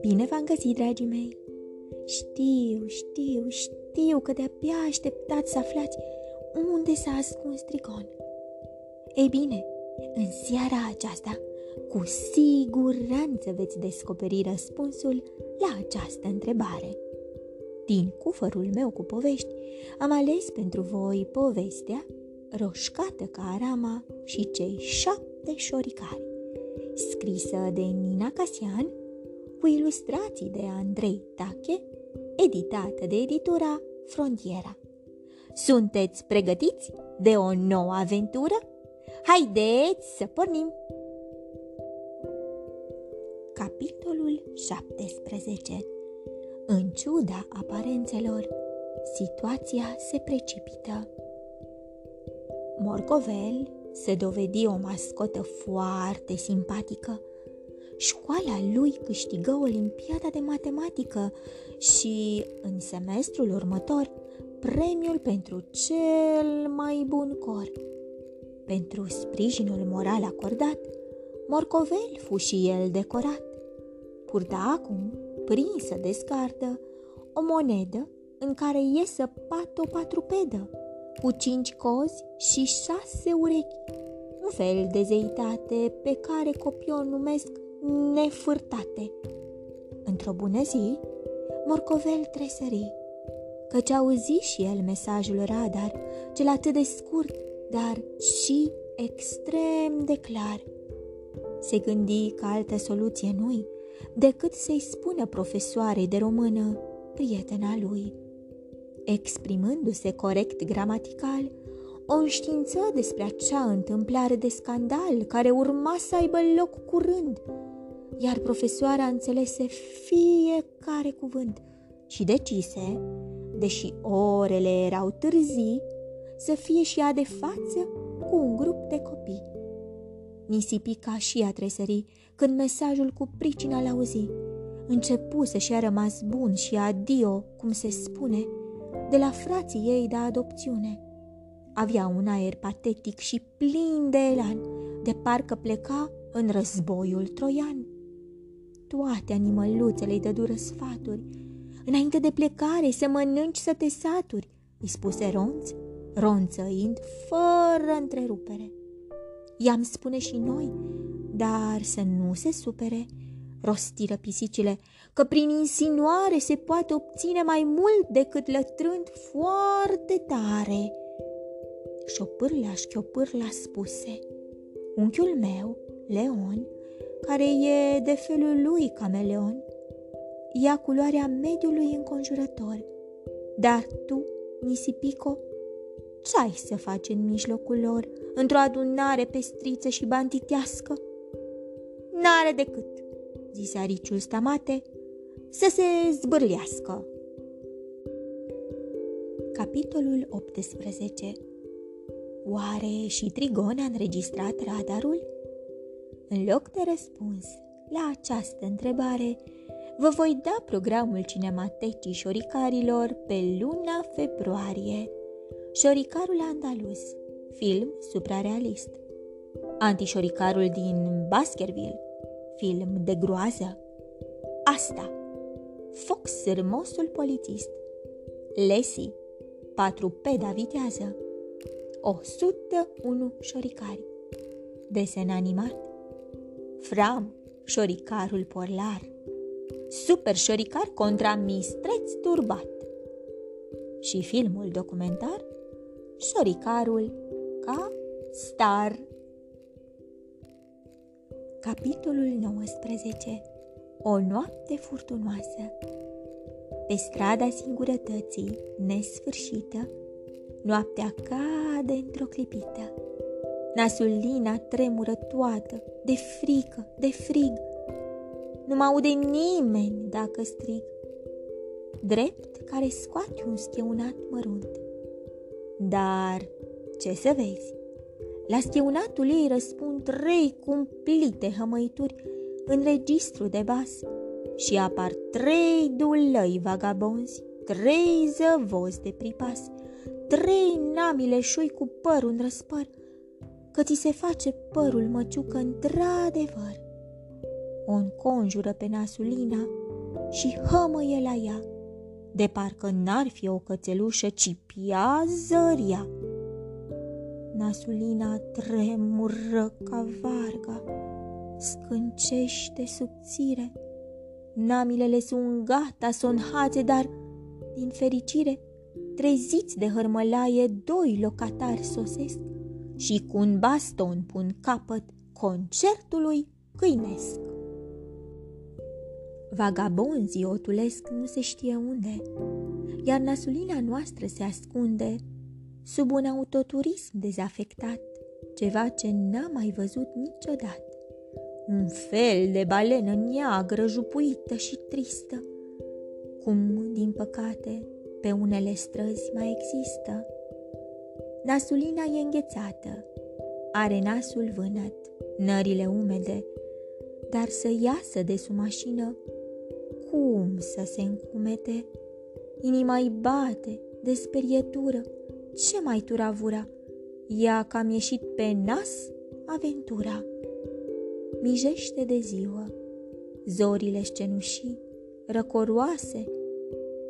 Bine v-am găsit, dragii mei! Știu, știu, știu că de-abia așteptați să aflați unde s-a ascuns Trigon. Ei bine, în seara aceasta, cu siguranță veți descoperi răspunsul la această întrebare. Din cufărul meu cu povești, am ales pentru voi povestea Roșcată ca arama și cei șapte șoricari, scrisă de Nina Casian, cu ilustrații de Andrei Tache, editată de editura Frontiera. Sunteți pregătiți de o nouă aventură? Haideți să pornim! Capitolul 17 În ciuda aparențelor, situația se precipită. Morcovel se dovedi o mascotă foarte simpatică. Școala lui câștigă Olimpiada de Matematică și, în semestrul următor, premiul pentru cel mai bun cor. Pentru sprijinul moral acordat, Morcovel fu și el decorat. Purta acum, prinsă de scardă, o monedă în care iesă pat o patrupedă, cu cinci cozi și șase urechi, un fel de zeitate pe care copii o numesc nefârtate. Într-o bună zi, Morcovel tresări, căci auzi și el mesajul radar, cel atât de scurt, dar și extrem de clar. Se gândi că altă soluție nu-i decât să-i spună profesoarei de română, prietena lui. Exprimându-se corect gramatical, o înștiință despre acea întâmplare de scandal care urma să aibă loc curând, iar profesoara înțelese fiecare cuvânt și decise, deși orele erau târzii, să fie și ea de față cu un grup de copii. Nisipi ca și a tresări când mesajul cu pricina l-auzi. Începu să-și a rămas bun și adio, cum se spune, de la frații ei de adopțiune. Avea un aer patetic și plin de elan, de parcă pleca în războiul troian. Toate animăluțele îi dădură sfaturi. Înainte de plecare să mănânci să te saturi, îi spuse Ronț, ronțăind fără întrerupere. I-am spune și noi, dar să nu se supere, rostiră pisicile, că prin insinuare se poate obține mai mult decât lătrând foarte tare. Șopârla șchiopârla spuse, unchiul meu, Leon, care e de felul lui cameleon, ia culoarea mediului înconjurător, dar tu, Nisipico, ce ai să faci în mijlocul lor, într-o adunare pestriță și banditească? N-are decât, zise ariciul stamate, să se zbârlească. Capitolul 18 Oare și Trigon a înregistrat radarul? În loc de răspuns la această întrebare, vă voi da programul cinematecii șoricarilor pe luna februarie. Șoricarul andaluz, film suprarealist. Antișoricarul din Baskerville, film de groază. Asta. Fox sârmosul polițist. Lesi, patru peda vitează. 101 șoricari. Desen animat. Fram, șoricarul porlar. Super șoricar contra mistreț turbat. Și filmul documentar Șoricarul ca star. Capitolul 19 O noapte furtunoasă Pe strada singurătății, nesfârșită, noaptea cade într-o clipită. Nasulina tremură toată, de frică, de frig. Nu mă aude nimeni dacă strig. Drept care scoate un scheunat mărunt. Dar, ce să vezi, la scheunatul ei răspund trei cumplite hămăituri în registru de bas și apar trei dulăi vagabonzi, trei zăvozi de pripas, trei namile șui cu păr un răspăr, că ți se face părul măciucă într-adevăr. O înconjură pe Nasulina și hămăie la ea, de parcă n-ar fi o cățelușă, ci piazăria. Nasulina tremură ca varga, scâncește subțire. Namilele sunt gata, sunt hațe, dar, din fericire, treziți de hărmălaie, doi locatari sosesc și cu un baston pun capăt concertului câinesc. Vagabonzii otulesc nu se știe unde, iar nasulina noastră se ascunde sub un autoturism dezafectat, ceva ce n-a mai văzut niciodată. Un fel de balenă neagră, jupuită și tristă, cum, din păcate, pe unele străzi mai există. Nasulina e înghețată, are nasul vânăt, nările umede, dar să iasă de sub mașină, cum să se încumete? Inima îi bate de sperietură, ce mai turavura? Ea că am ieșit pe nas aventura. Mijește de ziua, zorile scenușii, răcoroase,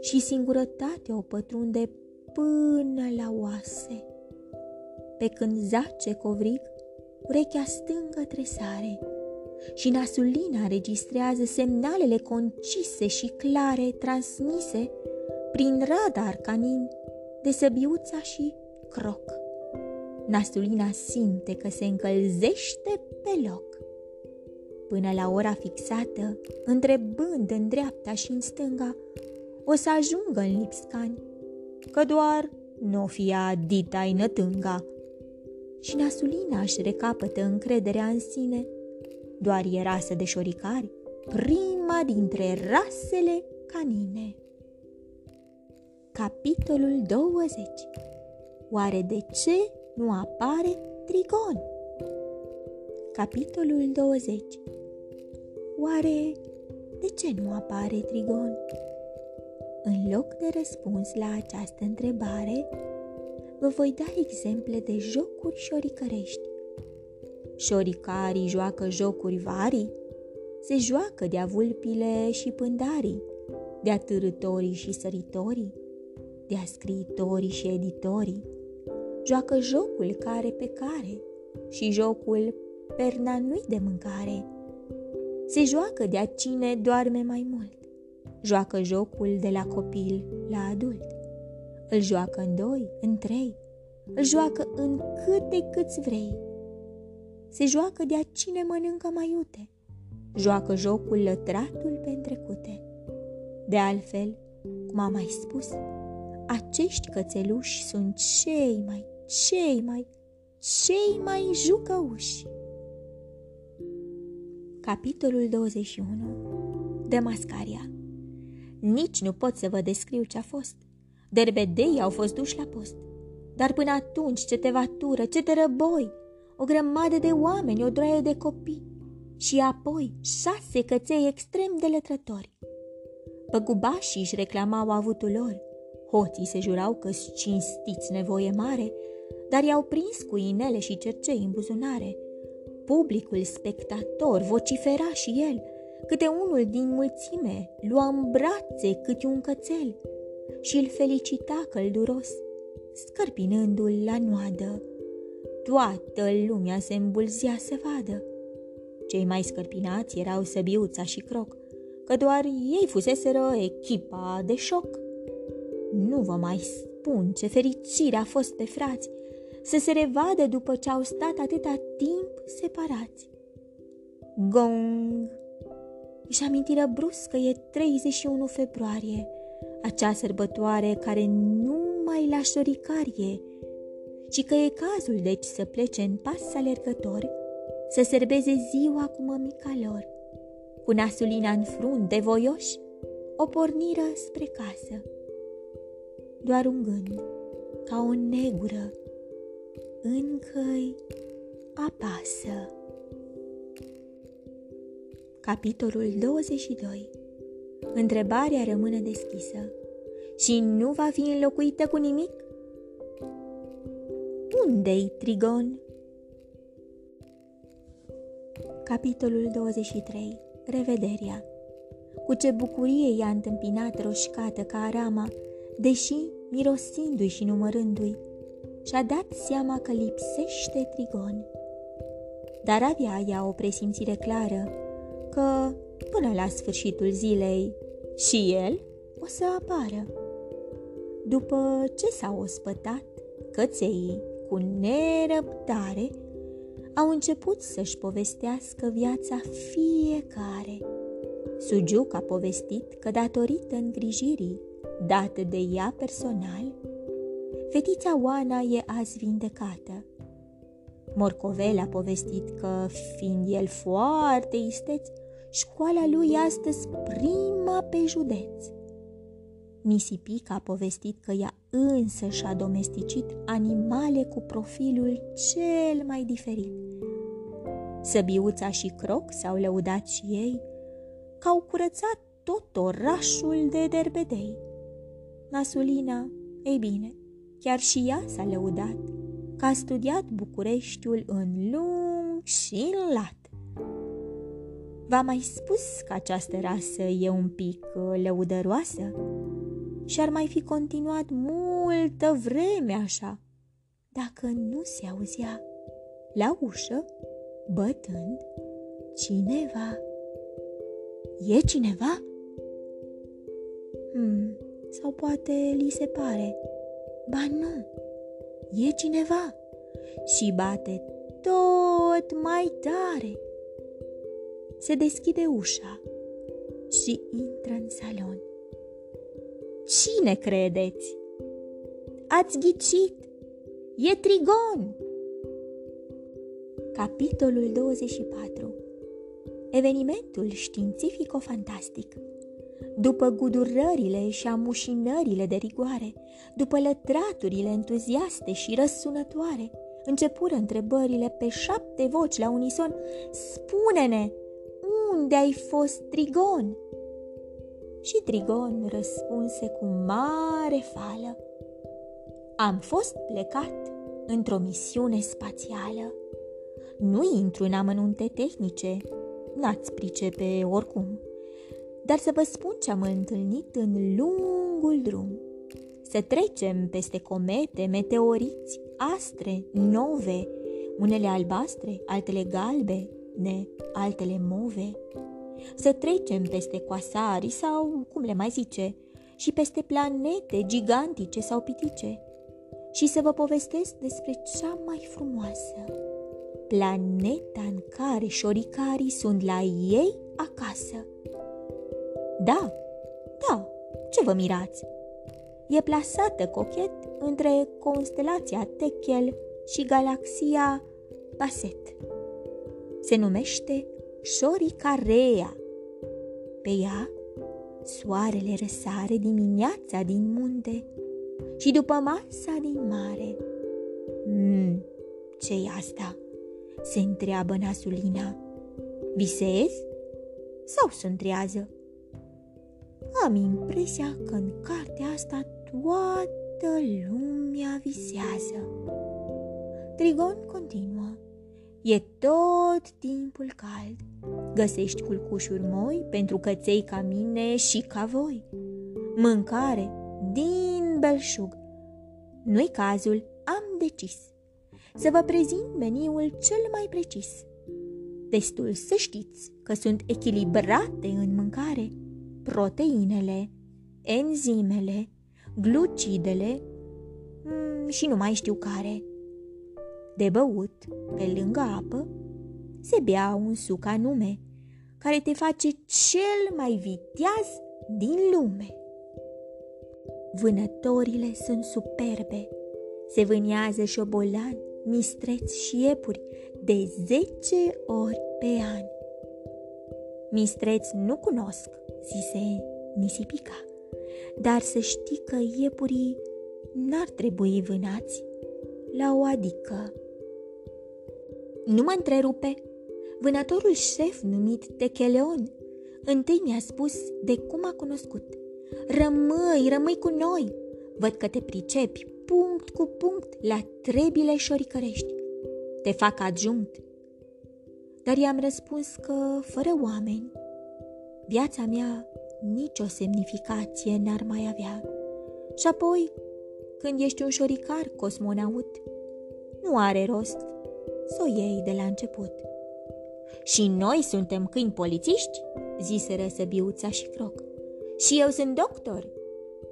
și singurătatea o pătrunde până la oase. Pe când zace covrig, urechea stângă tresare și nasulina registrează semnalele concise și clare transmise prin radar canin de săbiuța și croc. Nasulina simte că se încălzește pe loc. Până la ora fixată, întrebând în dreapta și în stânga, o să ajungă în Lipscani, că doar nu fia dita nătânga. Și Nasulina își recapătă încrederea în sine, doar e rasă de șoricari, prima dintre rasele canine. Capitolul 20 Oare de ce nu apare Trigon? Capitolul 20 Oare de ce nu apare Trigon? În loc de răspuns la această întrebare, vă voi da exemple de jocuri șoricărești. Șoricarii joacă jocuri vari, se joacă de-a vulpile și pândarii, de-a târătorii și săritorii, de-a scriitorii și editorii. Joacă jocul care pe care și jocul perna nu de mâncare. Se joacă de-a cine doarme mai mult joacă jocul de la copil la adult. Îl joacă în doi, în trei, îl joacă în câte câți vrei. Se joacă de-a cine mănâncă mai iute. Joacă jocul lătratul pe întrecute. De altfel, cum am mai spus, acești cățeluși sunt cei mai, cei mai, cei mai jucăuși. Capitolul 21 De mascaria nici nu pot să vă descriu ce a fost. Derbedei au fost duși la post. Dar până atunci ce te vatură, ce te răboi, o grămadă de oameni, o droaie de copii și apoi șase căței extrem de lătrători. Păgubașii își reclamau avutul lor, hoții se jurau că cinstiți nevoie mare, dar i-au prins cu inele și cercei în buzunare. Publicul spectator vocifera și el – Câte unul din mulțime lua în brațe câte un cățel și îl felicita călduros, scărpinându-l la noadă. Toată lumea se îmbulzea să vadă. Cei mai scărpinați erau Săbiuța și Croc, că doar ei fuseseră echipa de șoc. Nu vă mai spun ce fericire a fost pe frați să se revadă după ce au stat atâta timp separați. Gong! Își amintiră brusc că e 31 februarie, acea sărbătoare care nu mai la șoricarie, și că e cazul deci să plece în pas alergători, să serbeze ziua cu mămica lor. Cu nasulina în frunte, voioși, o porniră spre casă. Doar un gând, ca o negură, încă-i apasă. Capitolul 22 Întrebarea rămâne deschisă și nu va fi înlocuită cu nimic? Unde-i Trigon? Capitolul 23. Revederea Cu ce bucurie i-a întâmpinat roșcată ca arama, deși, mirosindu-i și numărându-i, și-a dat seama că lipsește trigon. Dar avea ea o presimțire clară că, până la sfârșitul zilei, și el o să apară. După ce s-au ospătat, cățeii, cu nerăbdare, au început să-și povestească viața fiecare. Sugiuc a povestit că datorită îngrijirii date de ea personal, fetița Oana e azi vindecată. Morcovel a povestit că, fiind el foarte isteț, școala lui astăzi prima pe județ. Nisipica a povestit că ea însă și-a domesticit animale cu profilul cel mai diferit. Săbiuța și Croc s-au lăudat și ei că au curățat tot orașul de derbedei. Nasulina, ei bine, chiar și ea s-a lăudat că a studiat Bucureștiul în lung și în lat. V-am mai spus că această rasă e un pic uh, lăudăroasă și ar mai fi continuat multă vreme așa, dacă nu se auzea la ușă, bătând, cineva. E cineva? Hmm, sau poate li se pare. Ba nu, e cineva și bate tot mai tare. Se deschide ușa și intră în salon. Cine credeți? Ați ghicit! E Trigon! Capitolul 24 Evenimentul științifico-fantastic după gudurările și amușinările de rigoare, după lătraturile entuziaste și răsunătoare, începură întrebările pe șapte voci la unison, Spune-ne, unde ai fost, Trigon? Și Trigon răspunse cu mare fală, Am fost plecat într-o misiune spațială. Nu intru în amănunte tehnice, n-ați pricepe oricum dar să vă spun ce am întâlnit în lungul drum. Să trecem peste comete, meteoriți, astre, nove, unele albastre, altele galbe, ne, altele move. Să trecem peste coasari sau cum le mai zice, și peste planete gigantice sau pitice. Și să vă povestesc despre cea mai frumoasă, planeta în care șoricarii sunt la ei acasă. Da, da, ce vă mirați? E plasată cochet între constelația Techel și galaxia Baset. Se numește Șoricarea. Pe ea, soarele răsare dimineața din munte și după masa din mare. Mm, ce e asta? Se întreabă Nasulina. Visezi? Sau sunt trează? Am impresia că în cartea asta toată lumea visează. Trigon continuă. E tot timpul cald. Găsești culcușuri moi pentru căței ca mine și ca voi. Mâncare din belșug. Nu-i cazul, am decis. Să vă prezint meniul cel mai precis. Destul să știți că sunt echilibrate în mâncare – proteinele, enzimele, glucidele mm, și nu mai știu care. De băut, pe lângă apă, se bea un suc anume, care te face cel mai viteaz din lume. Vânătorile sunt superbe, se vânează șobolani, mistreți și iepuri de zece ori pe an. Mistreți nu cunosc, zise Nisipica, dar să știi că iepurii n-ar trebui vânați la o adică. Nu mă întrerupe, vânătorul șef numit Techeleon întâi mi-a spus de cum a cunoscut. Rămâi, rămâi cu noi, văd că te pricepi punct cu punct la trebile șoricărești. Te fac adjunct. dar i-am răspuns că, fără oameni, viața mea nicio semnificație n-ar mai avea. Și apoi, când ești un șoricar cosmonaut, nu are rost să o iei de la început. Și noi suntem câini polițiști? ziseră Săbiuța și Croc. Și eu sunt doctor,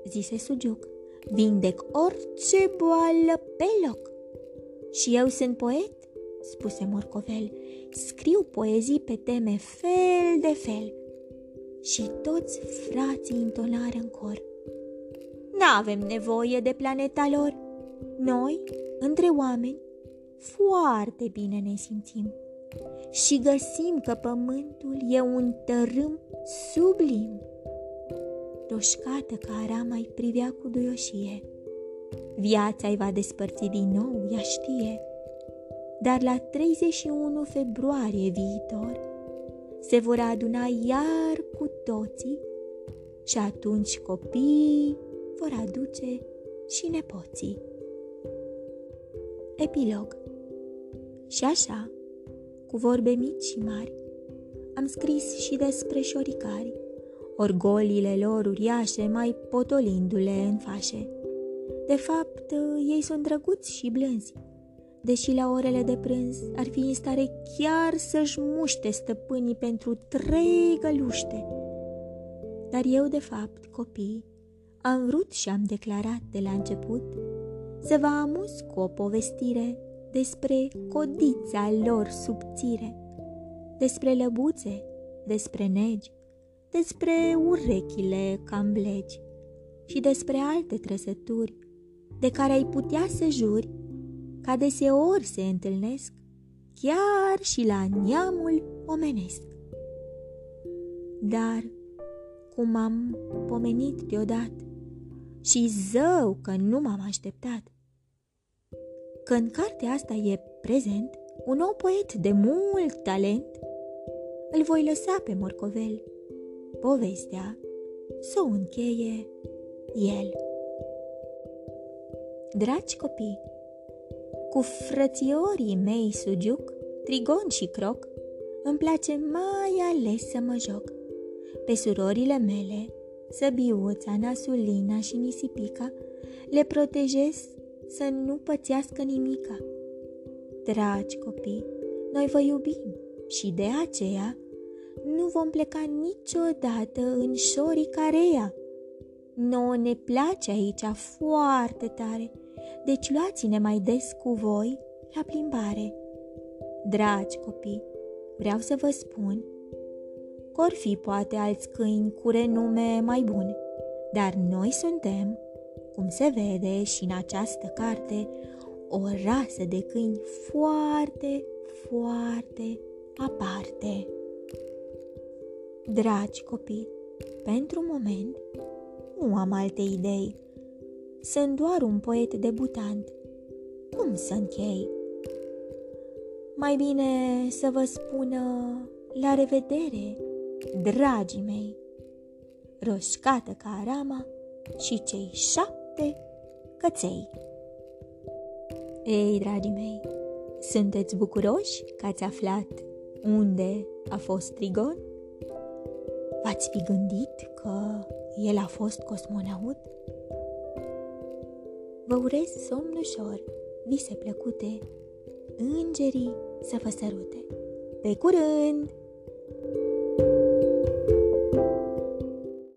zise Sugiuc. Vindec orice boală pe loc. Și eu sunt poet, spuse Morcovel. Scriu poezii pe teme fel de fel. Și toți frații intonară în cor. N-avem nevoie de planeta lor. Noi, între oameni, foarte bine ne simțim și găsim că pământul e un tărâm sublim. Roșcată ca arama îi privea cu duioșie. Viața îi va despărți din nou, ea știe. Dar la 31 februarie viitor se vor aduna iar cu toții și atunci copiii vor aduce și nepoții. Epilog Și așa, cu vorbe mici și mari, am scris și despre șoricari, orgolile lor uriașe mai potolindu-le în fașe. De fapt, ei sunt drăguți și blânzi, deși la orele de prânz ar fi în stare chiar să-și muște stăpânii pentru trei găluște. Dar eu, de fapt, copii, am vrut și am declarat de la început să vă amuz cu o povestire despre codița lor subțire, despre lăbuțe, despre negi, despre urechile camblegi și despre alte trăsături de care ai putea să juri ca deseori se întâlnesc chiar și la neamul omenesc. Dar, cum am pomenit deodată, și zău că nu m-am așteptat, că în cartea asta e prezent un nou poet de mult talent, îl voi lăsa pe morcovel. Povestea să o încheie el. Dragi copii, cu frățiorii mei Sugiuc, Trigon și Croc, îmi place mai ales să mă joc. Pe surorile mele, Săbiuța, Nasulina și Nisipica, le protejez să nu pățească nimica. Dragi copii, noi vă iubim și de aceea nu vom pleca niciodată în șorii carea. Nouă ne place aici foarte tare, deci luați-ne mai des cu voi la plimbare. Dragi copii, vreau să vă spun că or fi poate alți câini cu renume mai bune, dar noi suntem cum se vede și în această carte, o rasă de câini foarte, foarte aparte. Dragi copii, pentru moment nu am alte idei. Sunt doar un poet debutant. Cum să închei? Mai bine să vă spună la revedere, dragii mei, roșcată ca arama și cei șapte șapte căței. Ei, dragii mei, sunteți bucuroși că ați aflat unde a fost Trigon? V-ați fi gândit că el a fost cosmonaut? Vă urez somn ușor, vise plăcute, îngerii să vă sărute. Pe curând!